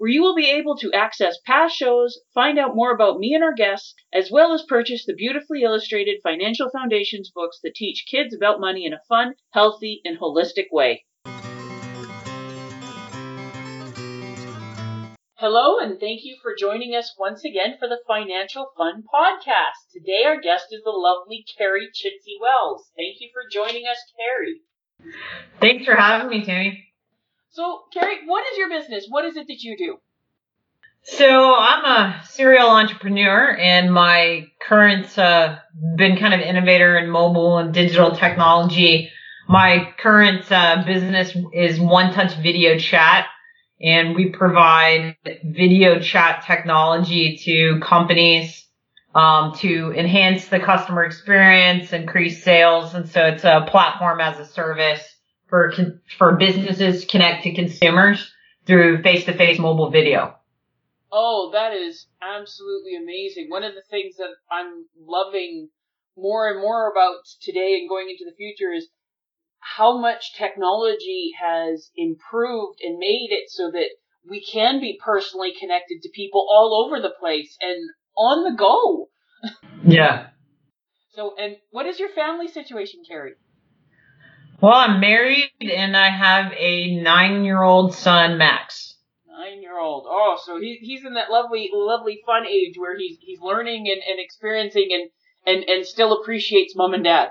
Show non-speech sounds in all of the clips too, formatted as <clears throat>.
where you will be able to access past shows, find out more about me and our guests, as well as purchase the beautifully illustrated Financial Foundations books that teach kids about money in a fun, healthy, and holistic way. Hello, and thank you for joining us once again for the Financial Fun Podcast. Today, our guest is the lovely Carrie Chitsey Wells. Thank you for joining us, Carrie. Thanks for having me, Tammy. So, Carrie, what is your business? What is it that you do? So I'm a serial entrepreneur and my current, uh, been kind of innovator in mobile and digital technology. My current, uh, business is one touch video chat and we provide video chat technology to companies, um, to enhance the customer experience, increase sales. And so it's a platform as a service for for businesses to connect to consumers through face-to-face mobile video. Oh, that is absolutely amazing. One of the things that I'm loving more and more about today and going into the future is how much technology has improved and made it so that we can be personally connected to people all over the place and on the go. Yeah. So, and what is your family situation, Carrie? Well, I'm married and I have a nine year old son, Max. Nine year old. Oh, so he, he's in that lovely, lovely fun age where he's, he's learning and, and experiencing and, and, and still appreciates mom and dad.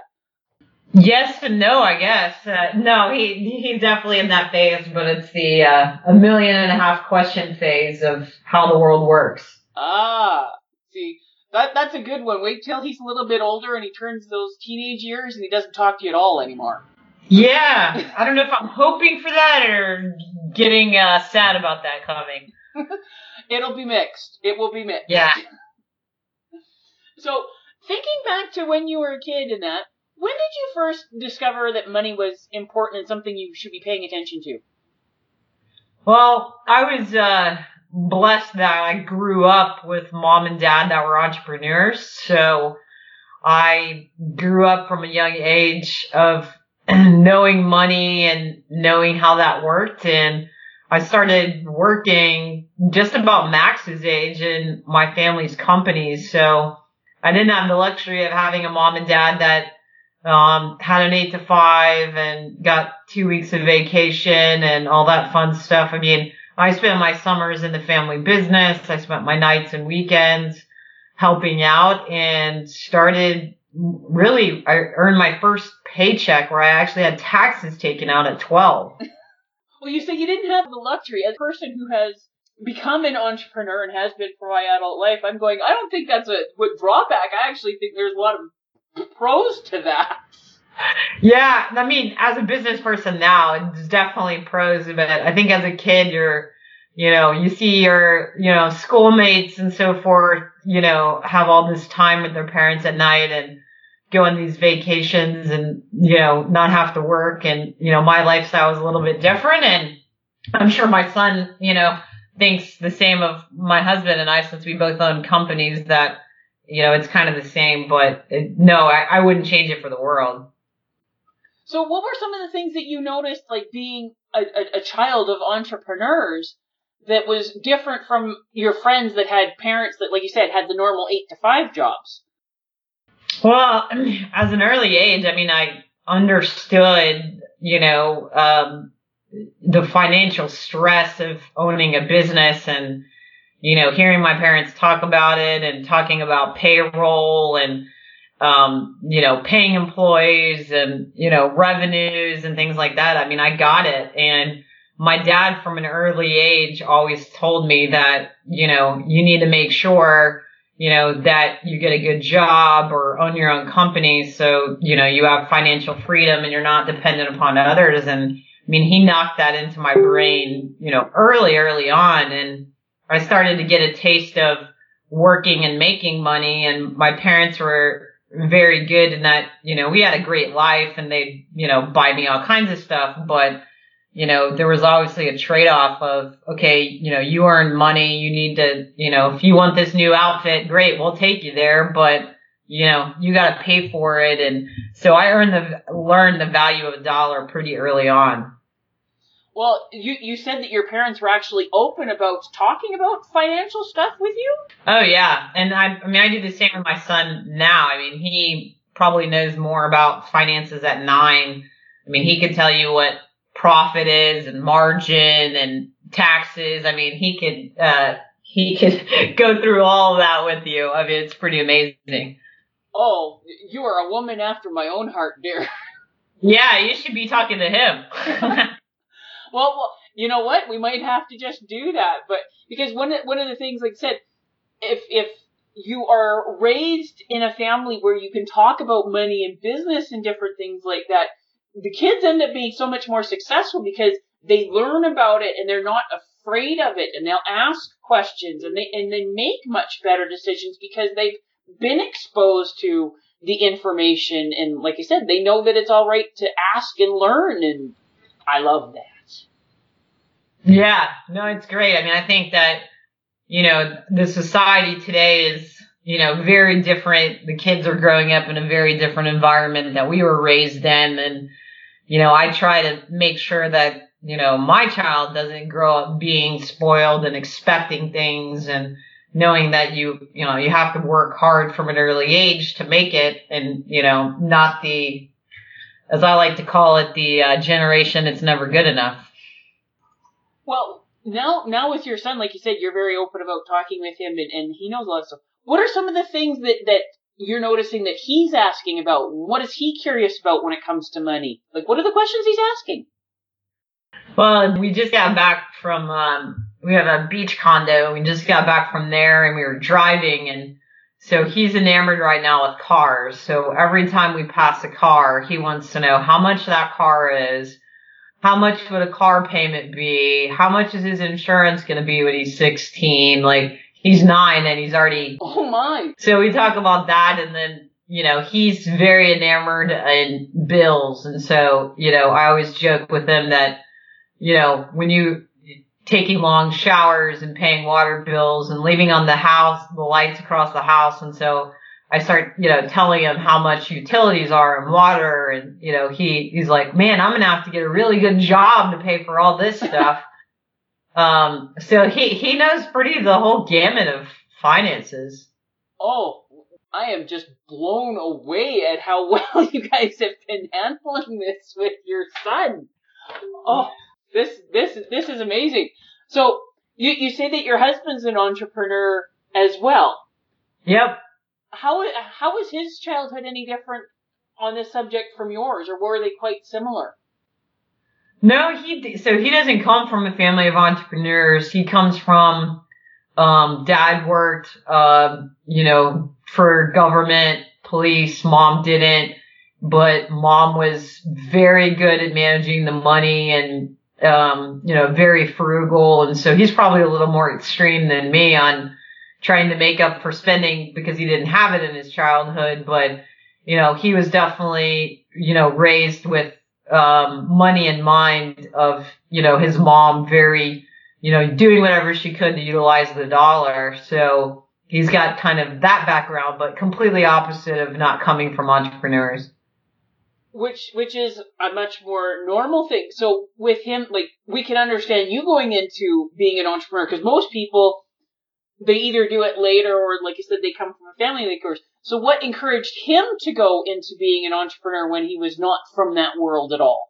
Yes and no, I guess. Uh, no, he, he's definitely in that phase, but it's the, uh, a million and a half question phase of how the world works. Ah, see, that, that's a good one. Wait till he's a little bit older and he turns those teenage years and he doesn't talk to you at all anymore. Yeah, I don't know if I'm hoping for that or getting uh, sad about that coming. <laughs> It'll be mixed. It will be mixed. Yeah. <laughs> So, thinking back to when you were a kid and that, when did you first discover that money was important and something you should be paying attention to? Well, I was uh, blessed that I grew up with mom and dad that were entrepreneurs. So I grew up from a young age of <clears throat> knowing money and knowing how that worked. And I started working just about Max's age in my family's companies. So I didn't have the luxury of having a mom and dad that um, had an eight to five and got two weeks of vacation and all that fun stuff. I mean, I spent my summers in the family business. I spent my nights and weekends helping out and started really, I earned my first paycheck where I actually had taxes taken out at 12. <laughs> Well, you say you didn't have the luxury. As a person who has become an entrepreneur and has been for my adult life, I'm going, I don't think that's a what drawback. I actually think there's a lot of pros to that. Yeah, I mean, as a business person now, it's definitely pros, but I think as a kid, you're, you know, you see your, you know, schoolmates and so forth, you know, have all this time with their parents at night and go on these vacations and, you know, not have to work. And, you know, my lifestyle is a little bit different. And I'm sure my son, you know, thinks the same of my husband and I since we both own companies that, you know, it's kind of the same, but it, no, I, I wouldn't change it for the world. So what were some of the things that you noticed, like being a, a, a child of entrepreneurs that was different from your friends that had parents that, like you said, had the normal eight to five jobs? Well, <clears throat> as an early age, I mean, I understood, you know, um, the financial stress of owning a business and, you know, hearing my parents talk about it and talking about payroll and, um, you know, paying employees and, you know, revenues and things like that. I mean, I got it. And my dad from an early age always told me that, you know, you need to make sure, you know, that you get a good job or own your own company. So, you know, you have financial freedom and you're not dependent upon others. And I mean, he knocked that into my brain, you know, early, early on. And I started to get a taste of working and making money. And my parents were very good in that, you know, we had a great life and they, you know, buy me all kinds of stuff, but you know, there was obviously a trade off of, okay, you know, you earn money, you need to, you know, if you want this new outfit, great, we'll take you there, but you know, you got to pay for it. And so I earned the, learned the value of a dollar pretty early on. Well, you you said that your parents were actually open about talking about financial stuff with you. Oh yeah, and I, I mean I do the same with my son now. I mean he probably knows more about finances at nine. I mean he could tell you what profit is and margin and taxes. I mean he could uh he could <laughs> go through all of that with you. I mean it's pretty amazing. Oh, you are a woman after my own heart, dear. <laughs> Yeah, you should be talking to him. <laughs> well, well, you know what? We might have to just do that, but because one of, one of the things, like I said, if if you are raised in a family where you can talk about money and business and different things like that, the kids end up being so much more successful because they learn about it and they're not afraid of it and they'll ask questions and they and they make much better decisions because they've been exposed to the information and like I said, they know that it's all right to ask and learn and I love that. Yeah, no, it's great. I mean, I think that, you know, the society today is, you know, very different. The kids are growing up in a very different environment that we were raised in. And, you know, I try to make sure that, you know, my child doesn't grow up being spoiled and expecting things and knowing that you, you know, you have to work hard from an early age to make it and, you know, not the, as I like to call it, the uh, generation it's never good enough. Well, now now with your son, like you said, you're very open about talking with him, and, and he knows a lot of stuff. What are some of the things that that you're noticing that he's asking about? What is he curious about when it comes to money? Like, what are the questions he's asking? Well, we just got back from um, we have a beach condo. We just got back from there, and we were driving, and so he's enamored right now with cars. So every time we pass a car, he wants to know how much that car is how much would a car payment be? How much is his insurance going to be when he's 16? Like, he's nine and he's already. Oh my. So we talk about that and then, you know, he's very enamored in bills. And so, you know, I always joke with him that, you know, when you taking long showers and paying water bills and leaving on the house, the lights across the house. And so I start, you know, telling him how much utilities are and water and, you know, he, he's like, man, I'm going to have to get a really good job to pay for all this stuff. <laughs> um, so he, he knows pretty the whole gamut of finances. Oh, I am just blown away at how <laughs> well you guys have been handling this with your son. Oh, this, this, this is amazing. So you, you say that your husband's an entrepreneur as well. Yep how how was his childhood any different on this subject from yours, or were they quite similar? No, he so he doesn't come from a family of entrepreneurs. He comes from um, dad worked, uh, you know, for government, police. Mom didn't, but mom was very good at managing the money and um, you know, very frugal. And so he's probably a little more extreme than me on trying to make up for spending because he didn't have it in his childhood. But, you know, he was definitely, you know, raised with, um, money in mind of, you know, his mom very, you know, doing whatever she could to utilize the dollar. So he's got kind of that background, but completely opposite of not coming from entrepreneurs. Which, which is a much more normal thing. So with him, like, we can understand you going into being an entrepreneur because most people, they either do it later or, like you said, they come from a family like yours. So what encouraged him to go into being an entrepreneur when he was not from that world at all?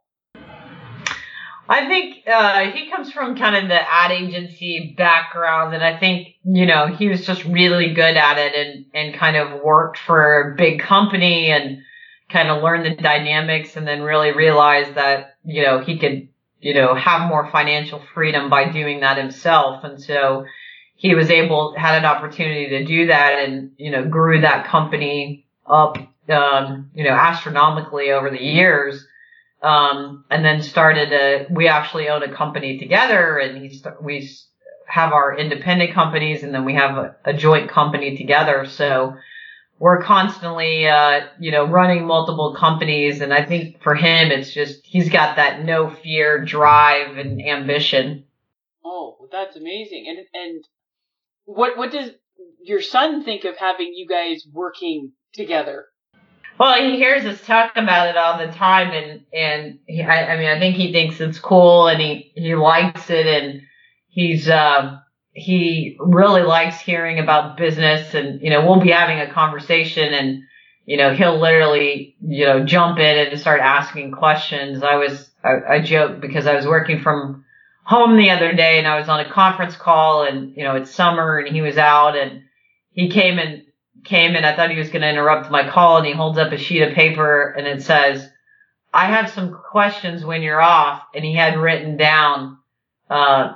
I think uh, he comes from kind of the ad agency background, and I think you know he was just really good at it, and and kind of worked for a big company and kind of learned the dynamics, and then really realized that you know he could you know have more financial freedom by doing that himself, and so he was able had an opportunity to do that, and you know grew that company up um, you know astronomically over the years um, and then started a, we actually own a company together and he, we have our independent companies and then we have a, a joint company together. So we're constantly, uh, you know, running multiple companies. And I think for him, it's just, he's got that no fear drive and ambition. Oh, that's amazing. And, and what, what does your son think of having you guys working together? Well, he hears us talk about it all the time, and and he, I, I mean, I think he thinks it's cool, and he he likes it, and he's uh, he really likes hearing about business, and you know, we'll be having a conversation, and you know, he'll literally you know jump in and start asking questions. I was I, I joke because I was working from home the other day, and I was on a conference call, and you know, it's summer, and he was out, and he came and came and I thought he was going to interrupt my call and he holds up a sheet of paper and it says, I have some questions when you're off. And he had written down, uh,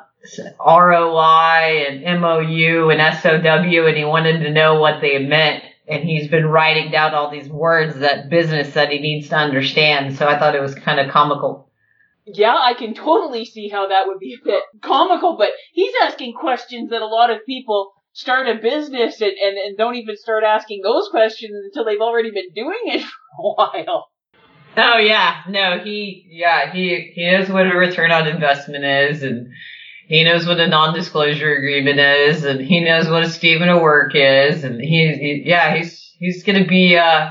ROI and MOU and SOW and he wanted to know what they meant. And he's been writing down all these words that business that he needs to understand. So I thought it was kind of comical. Yeah, I can totally see how that would be a bit comical, but he's asking questions that a lot of people start a business and, and, and don't even start asking those questions until they've already been doing it <laughs> for a while. Oh yeah, no, he yeah he he knows what a return on investment is, and he knows what a non-disclosure agreement is, and he knows what a statement of work is, and he, he yeah he's he's gonna be uh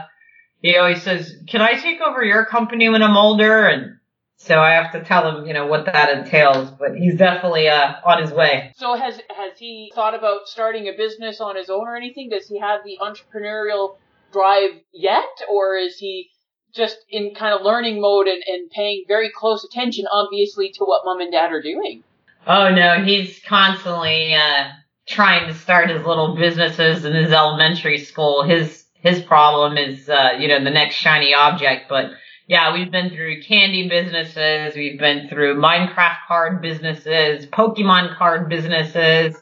he always says, "Can I take over your company when I'm older?" and so I have to tell him, you know, what that entails, but he's definitely uh, on his way. So has has he thought about starting a business on his own or anything? Does he have the entrepreneurial drive yet, or is he just in kind of learning mode and, and paying very close attention, obviously, to what mom and dad are doing? Oh no, he's constantly uh, trying to start his little businesses in his elementary school. His his problem is, uh, you know, the next shiny object, but yeah, we've been through candy businesses, we've been through Minecraft card businesses, Pokemon card businesses,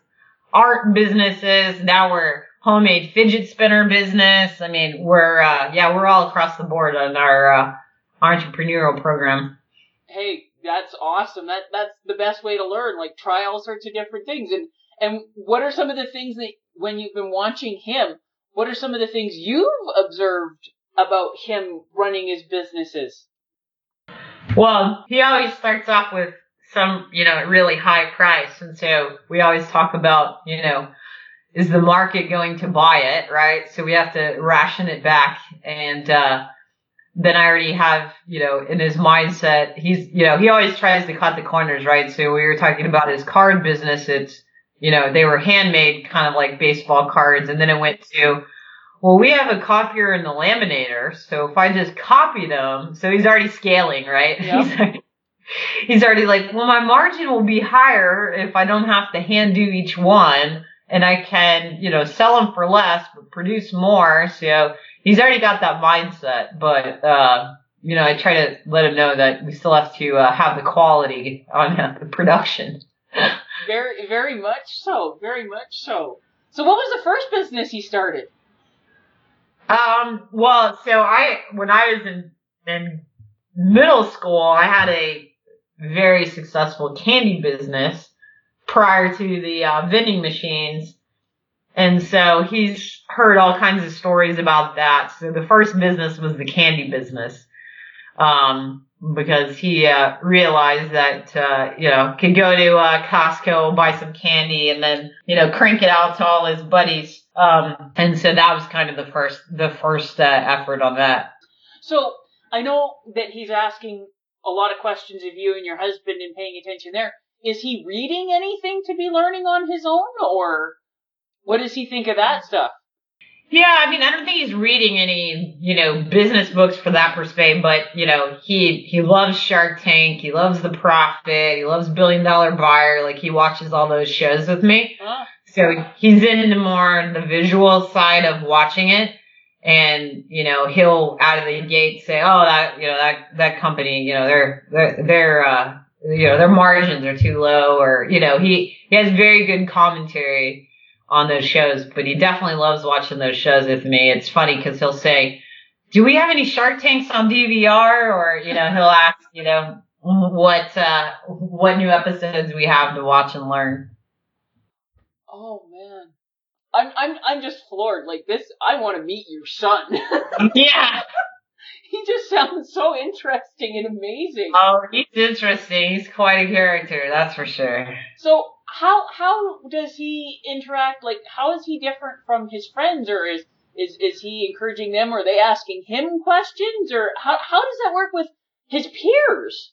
art businesses. Now we're homemade fidget spinner business. I mean, we're uh, yeah, we're all across the board on our uh, entrepreneurial program. Hey, that's awesome. That that's the best way to learn. Like try all sorts of different things. And and what are some of the things that when you've been watching him? What are some of the things you've observed about him running his businesses? Well, he always starts off with some, you know, really high price. And so we always talk about, you know, is the market going to buy it, right? So we have to ration it back. And, uh, then I already have, you know, in his mindset, he's, you know, he always tries to cut the corners, right? So we were talking about his card business. It's, you know, they were handmade kind of like baseball cards. And then it went to, well, we have a copier and the laminator, so if I just copy them, so he's already scaling, right? <laughs> Yep. He's, already, he's already like, well, my margin will be higher if I don't have to hand do each one, and I can, you know, sell them for less, but produce more. So he's already got that mindset, but, uh, you know, I try to let him know that we still have to uh, have the quality on uh, the production. <laughs> very, very much so. Very much so. So, what was the first business he started? Um, well, so I, when I was in, in middle school, I had a very successful candy business prior to the uh, vending machines. And so he's heard all kinds of stories about that. So the first business was the candy business. Um, because he, uh, realized that, uh, you know, could go to, uh, Costco, buy some candy and then, you know, crank it out to all his buddies um, and so that was kind of the first, the first uh, effort on that. So I know that he's asking a lot of questions of you and your husband and paying attention there. Is he reading anything to be learning on his own or what does he think of that stuff? Yeah, I mean, I don't think he's reading any, you know, business books for that perspective, but, you know, he, he loves Shark Tank, he loves The Profit, he loves Billion Dollar Buyer, like he watches all those shows with me. Ah. So he's into more the visual side of watching it. And, you know, he'll out of the gate say, oh, that, you know, that, that company, you know, their, their, their, uh, you know, their margins are too low or, you know, he, he has very good commentary on those shows, but he definitely loves watching those shows with me. It's funny because he'll say, do we have any Shark Tanks on DVR? Or, you know, he'll ask, you know, what, uh, what new episodes we have to watch and learn. Oh man. I'm I'm I'm just floored. Like this I want to meet your son. <laughs> <laughs> yeah. he just sounds so interesting and amazing. Oh, he's interesting. He's quite a character, that's for sure. So how how does he interact? Like how is he different from his friends, or is is is he encouraging them? Or are they asking him questions, or how how does that work with his peers?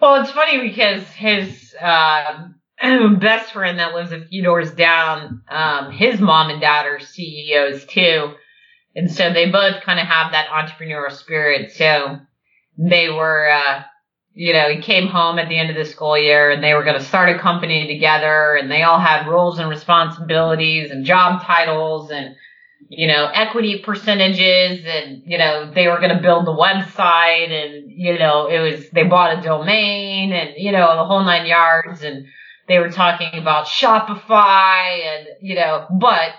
Well, it's funny because his uh, <clears throat> best friend that lives a few doors down, um, his mom and dad are CEOs too. And so they both kind of have that entrepreneurial spirit. So they were, uh, you know, he came home at the end of the school year and they were going to start a company together and they all had roles and responsibilities and job titles and, you know, equity percentages and, you know, they were going to build the website and, you know, it was, they bought a domain and, you know, the whole nine yards and they were talking about Shopify and, you know, but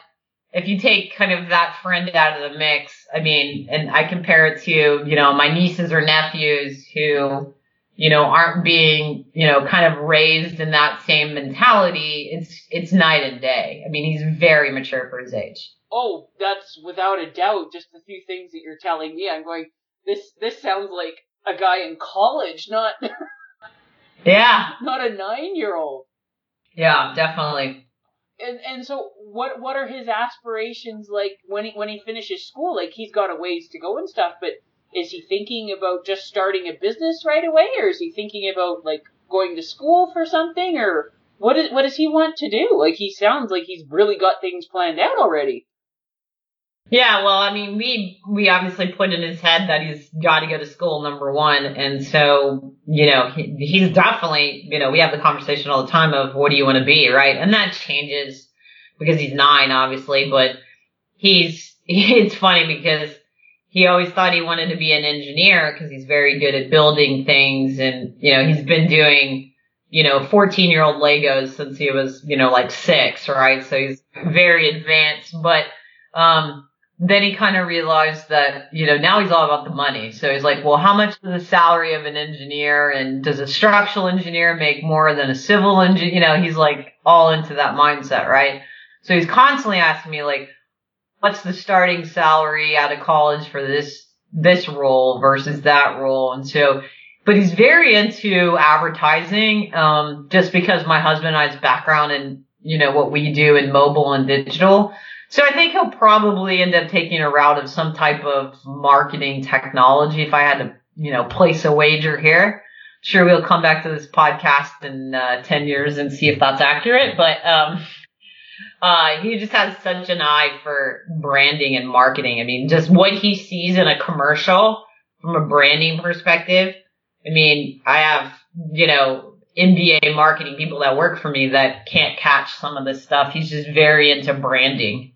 if you take kind of that friend out of the mix, I mean, and I compare it to, you know, my nieces or nephews who, you know, aren't being, you know, kind of raised in that same mentality, it's, it's night and day. I mean, he's very mature for his age. Oh, that's without a doubt. Just a few things that you're telling me. I'm going, this, this sounds like a guy in college, not, <laughs> yeah, not a nine year old. Yeah, definitely. And, and so what, what are his aspirations like when he, when he finishes school? Like he's got a ways to go and stuff, but is he thinking about just starting a business right away, or is he thinking about like going to school for something, or what is what does he want to do? Like he sounds like he's really got things planned out already. Yeah, well, I mean, we we obviously put in his head that he's got to go to school, number one, and so you know he, he's definitely you know we have the conversation all the time of what do you want to be, right? And that changes because he's nine, obviously, but he's <laughs> it's funny because he always thought he wanted to be an engineer because he's very good at building things, and you know he's been doing you know 14 year old Legos since he was you know like six, right? So he's very advanced, but um then he kind of realized that, you know, now he's all about the money. So he's like, well, how much is the salary of an engineer? And does a structural engineer make more than a civil engineer? You know, he's like all into that mindset, right? So he's constantly asking me like, what's the starting salary out of college for this, this role versus that role? And so, but he's very into advertising, um, just because my husband and I's background in, you know, what we do in mobile and digital. So I think he'll probably end up taking a route of some type of marketing technology if I had to, you know, place a wager here. Sure, we'll come back to this podcast in uh, 10 years and see if that's accurate, but um, uh, he just has such an eye for branding and marketing. I mean, just what he sees in a commercial from a branding perspective. I mean, I have, you know, MBA marketing people that work for me that can't catch some of this stuff. He's just very into branding.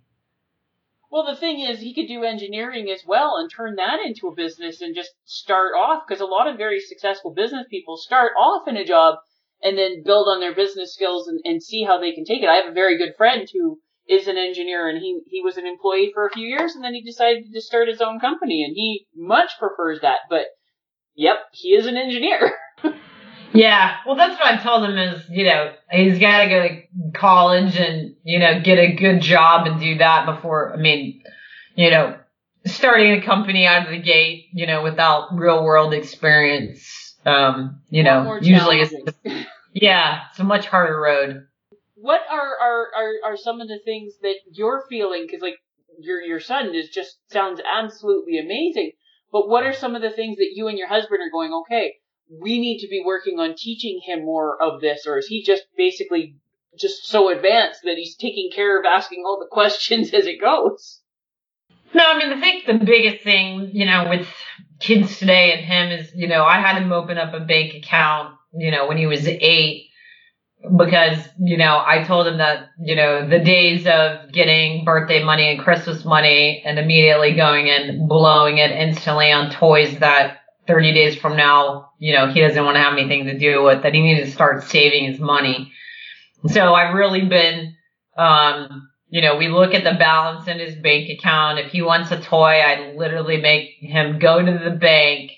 Well, the thing is, he could do engineering as well and turn that into a business and just start off because a lot of very successful business people start off in a job and then build on their business skills and, and see how they can take it. I have a very good friend who is an engineer and he, he was an employee for a few years and then he decided to start his own company and he much prefers that. But yep, he is an engineer. <laughs> Yeah, well, that's what I told him is, you know, he's got to go to college and, you know, get a good job and do that before, I mean, you know, starting a company out of the gate, you know, without real world experience, um, you know, usually it's, yeah, it's a much harder road. What are, are, are, are some of the things that you're feeling? Cause like your, your son is just sounds absolutely amazing. But what are some of the things that you and your husband are going, okay, we need to be working on teaching him more of this, or is he just basically just so advanced that he's taking care of asking all the <laughs> questions as it goes. No, I mean, I think the biggest thing, you know, with kids today and him is, you know, I had him open up a bank account, you know, when he was eight because, you know, I told him that, you know, the days of getting birthday money and Christmas money and immediately going and blowing it instantly on toys that 30 days from now, you know, he doesn't want to have anything to do with, that he needed to start saving his money. So I've really been, um, you know, we look at the balance in his bank account. If he wants a toy, I literally make him go to the bank,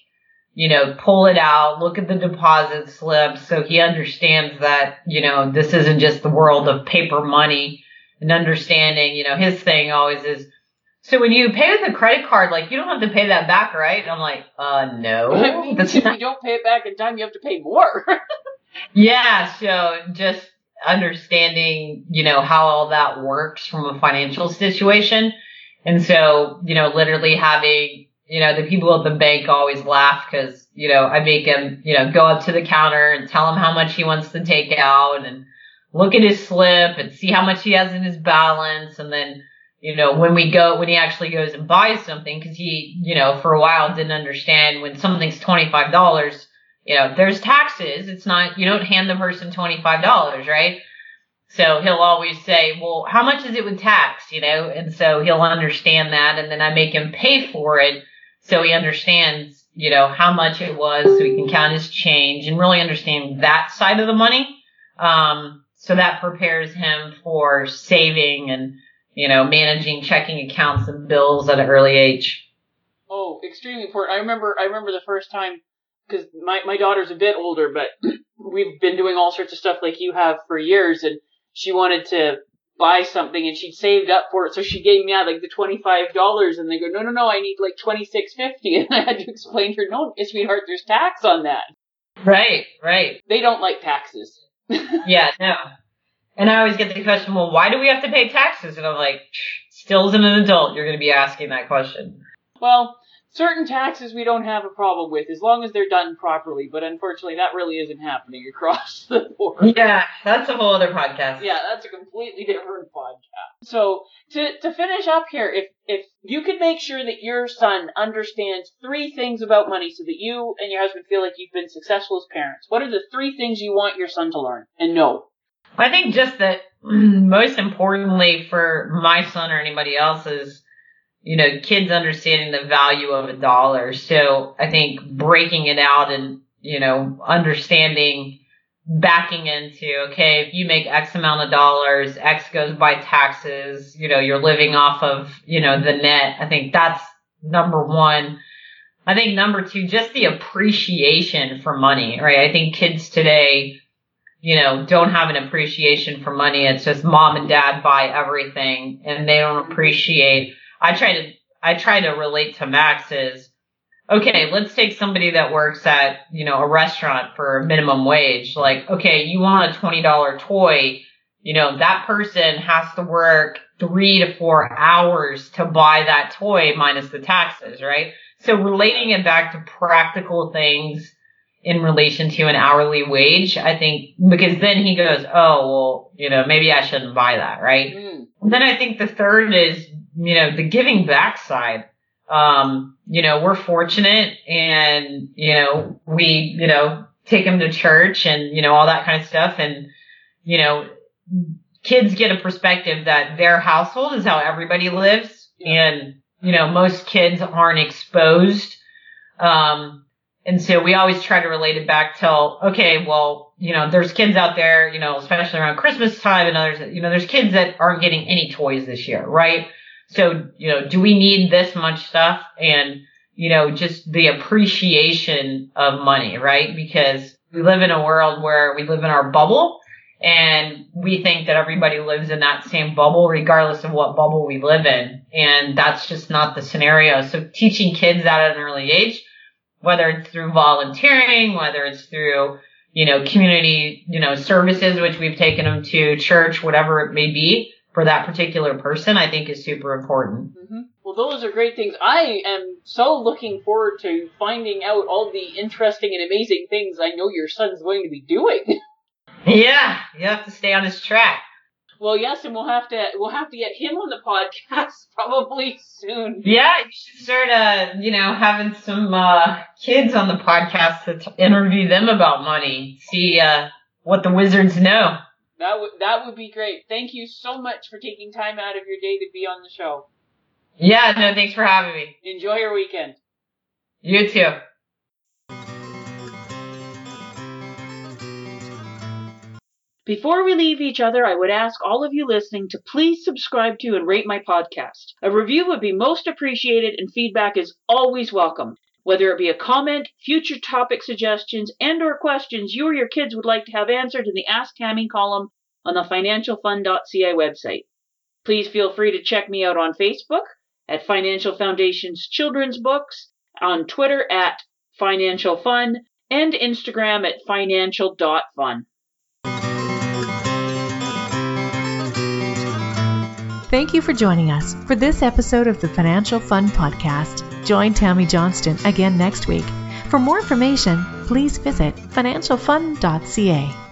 you know, pull it out, look at the deposit slip so he understands that, you know, this isn't just the world of paper money and understanding, you know, his thing always is, so when you pay with a credit card, like you don't have to pay that back, right? And I'm like, uh, no. I <laughs> mean, if you don't pay it back in time, you have to pay more. <laughs> yeah. So just understanding, you know, how all that works from a financial situation. And so, you know, literally having, you know, the people at the bank always laugh because, you know, I make him, you know, go up to the counter and tell him how much he wants to take out and look at his slip and see how much he has in his balance. And then, you know, when we go, when he actually goes and buys something, cause he, you know, for a while didn't understand when something's $25, you know, there's taxes. It's not, you don't hand the person $25, right? So he'll always say, well, how much is it with tax? You know, and so he'll understand that. And then I make him pay for it. So he understands, you know, how much it was so he can count his change and really understand that side of the money. Um, so that prepares him for saving and, you know, managing checking accounts and bills at an early age. Oh, extremely important. I remember, I remember the first time, cause my, my daughter's a bit older, but <clears throat> we've been doing all sorts of stuff like you have for years and she wanted to buy something and she'd saved up for it. So she gave me out like the $25 and they go, no, no, no, I need like 26.50. <laughs> And I had to explain to her, no, sweetheart, there's tax on that. Right, right. They don't like taxes. <laughs> yeah, no. And I always get the question, well, why do we have to pay taxes? And I'm like, still as an adult, you're going to be asking that question. Well, certain taxes we don't have a problem with as long as they're done properly, but unfortunately that really isn't happening across <laughs> the board. Yeah, that's a whole other podcast. Yeah, that's a completely different podcast. So to to finish up here, if if you could make sure that your son understands three things about money so that you and your husband feel like you've been successful as parents, what are the three things you want your son to learn and know? I think just that <clears throat> most importantly for my son or anybody else is, you know, kids understanding the value of a dollar. So I think breaking it out and, you know, understanding backing into, okay, if you make X amount of dollars, X goes by taxes, you know, you're living off of, you know, the net. I think that's number one. I think number two, just the appreciation for money, right? I think kids today, you know, don't have an appreciation for money. It's just mom and dad buy everything and they don't appreciate. I try to, I try to relate to Max is, okay, let's take somebody that works at, you know, a restaurant for minimum wage. Like, okay, you want a $20 toy. You know, that person has to work three to four hours to buy that toy minus the taxes, right? So relating it back to practical things in relation to an hourly wage, I think, because then he goes, oh, well, you know, maybe I shouldn't buy that, right? Mm. Then I think the third is, you know, the giving back side. Um, you know, we're fortunate and, you know, we, you know, take them to church and, you know, all that kind of stuff. And, you know, kids get a perspective that their household is how everybody lives. And, you know, most kids aren't exposed. Um, and so we always try to relate it back to, okay, well, you know, there's kids out there, you know, especially around Christmas time and others, you know, there's kids that aren't getting any toys this year, right? So, you know, do we need this much stuff? And, you know, just the appreciation of money, right? Because we live in a world where we live in our bubble and we think that everybody lives in that same bubble regardless of what bubble we live in. And that's just not the scenario. So teaching kids that at an early age, whether it's through volunteering, whether it's through, you know, community, you know, services, which we've taken them to church, whatever it may be for that particular person, I think is super important. Mm-hmm. Well, those are great things. I am so looking forward to finding out all the interesting and amazing things I know your son's going to be doing. <laughs> Yeah, you have to stay on his track. Well, yes, and we'll have to we'll have to get him on the podcast <laughs> probably soon. Yeah, you should start, uh, you know, having some uh, kids on the podcast to t- interview them about money. See uh, what the wizards know. That would that would be great. Thank you so much for taking time out of your day to be on the show. Yeah, no, thanks for having me. Enjoy your weekend. You too. Before we leave each other, I would ask all of you listening to please subscribe to and rate my podcast. A review would be most appreciated and feedback is always welcome. Whether it be a comment, future topic suggestions, and or questions you or your kids would like to have answered in the Ask Tammy column on the financialfun.ca website. Please feel free to check me out on Facebook at Financial Foundation's Children's Books, on Twitter at Financial Fun, and Instagram at financial.fun. Thank you for joining us for this episode of the Financial Fun Podcast. Join Tammy Johnston again next week. For more information, please visit financialfun.ca.